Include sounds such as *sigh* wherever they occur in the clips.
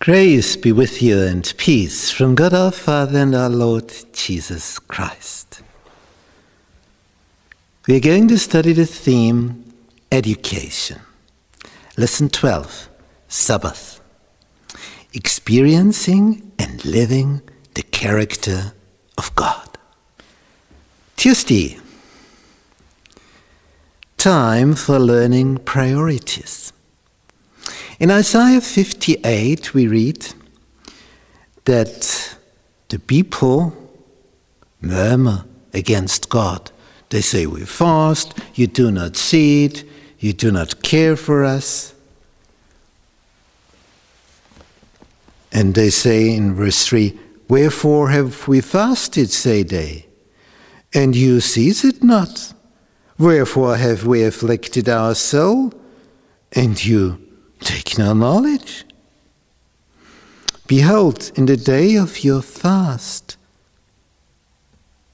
Grace be with you and peace from God our Father and our Lord Jesus Christ. We are going to study the theme Education. Lesson 12 Sabbath. Experiencing and living the character of God. Tuesday. Time for learning priorities. In Isaiah 58, we read that the people murmur against God. They say, We fast, you do not see it, you do not care for us. And they say in verse 3, Wherefore have we fasted, say they, and you seize it not? Wherefore have we afflicted our soul, and you take no knowledge. Behold, in the day of your fast,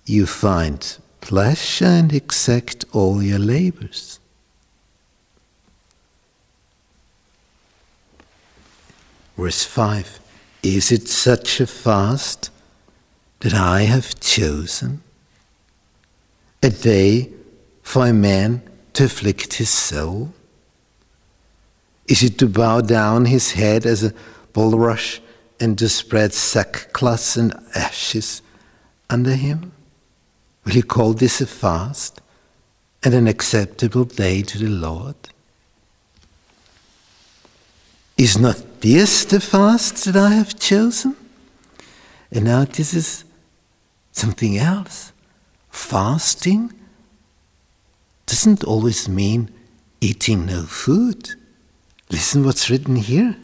you find pleasure and exact all your labors. Verse 5 Is it such a fast that I have chosen? A day for a man to afflict his soul? Is it to bow down his head as a bulrush and to spread sackcloth and ashes under him? Will you call this a fast and an acceptable day to the Lord? Is not this the fast that I have chosen? And now this is something else. Fasting doesn't always mean eating no food. Listen what's written here.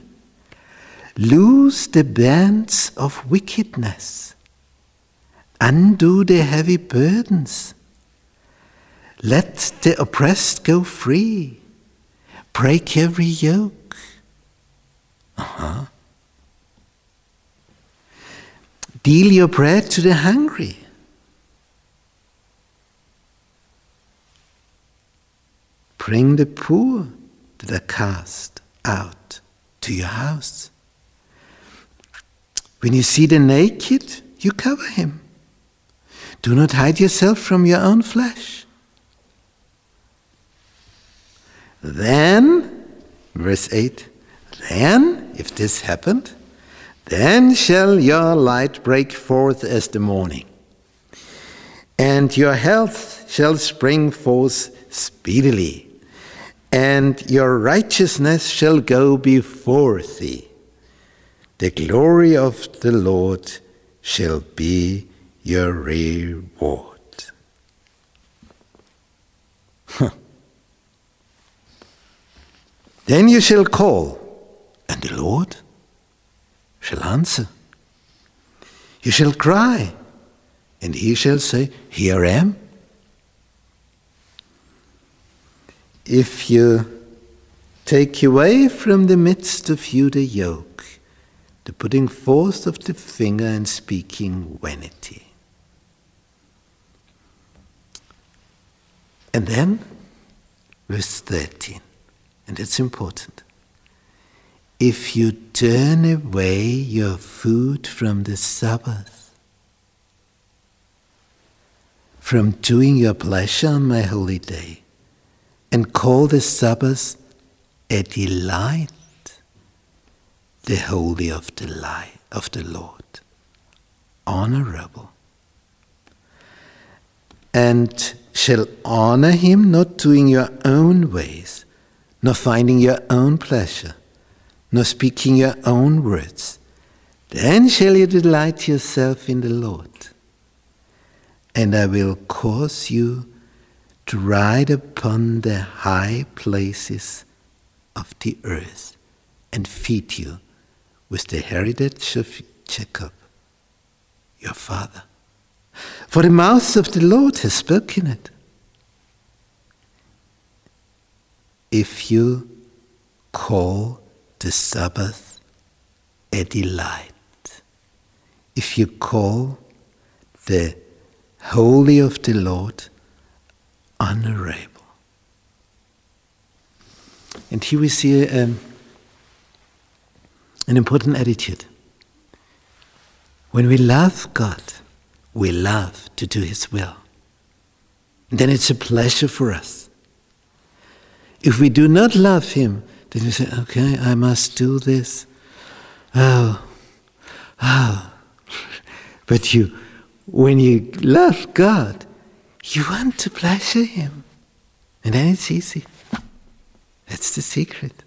Loose the bands of wickedness, undo the heavy burdens, let the oppressed go free, break every yoke. Uh-huh. Deal your bread to the hungry. Bring the poor that are cast out to your house. When you see the naked, you cover him. Do not hide yourself from your own flesh. Then, verse 8, then, if this happened, then shall your light break forth as the morning, and your health shall spring forth speedily and your righteousness shall go before thee. The glory of the Lord shall be your reward. *laughs* then you shall call, and the Lord shall answer. You shall cry, and he shall say, Here I am. If you take away from the midst of you the yoke, the putting forth of the finger and speaking vanity. And then, verse 13, and it's important. If you turn away your food from the Sabbath, from doing your pleasure on my holy day, and call the Sabbath a delight, the holy of the light of the Lord, honorable, and shall honor him not doing your own ways, nor finding your own pleasure, nor speaking your own words. Then shall you delight yourself in the Lord, and I will cause you to ride upon the high places of the earth and feed you with the heritage of Jacob, your father. For the mouth of the Lord has spoken it. If you call the Sabbath a delight, if you call the holy of the Lord honorable. And here we see a, an important attitude. When we love God, we love to do His will. Then it's a pleasure for us. If we do not love Him, then we say, okay, I must do this. Oh, oh. *laughs* But you, when you love God, you want to pleasure Him. And then it's easy. That's the secret.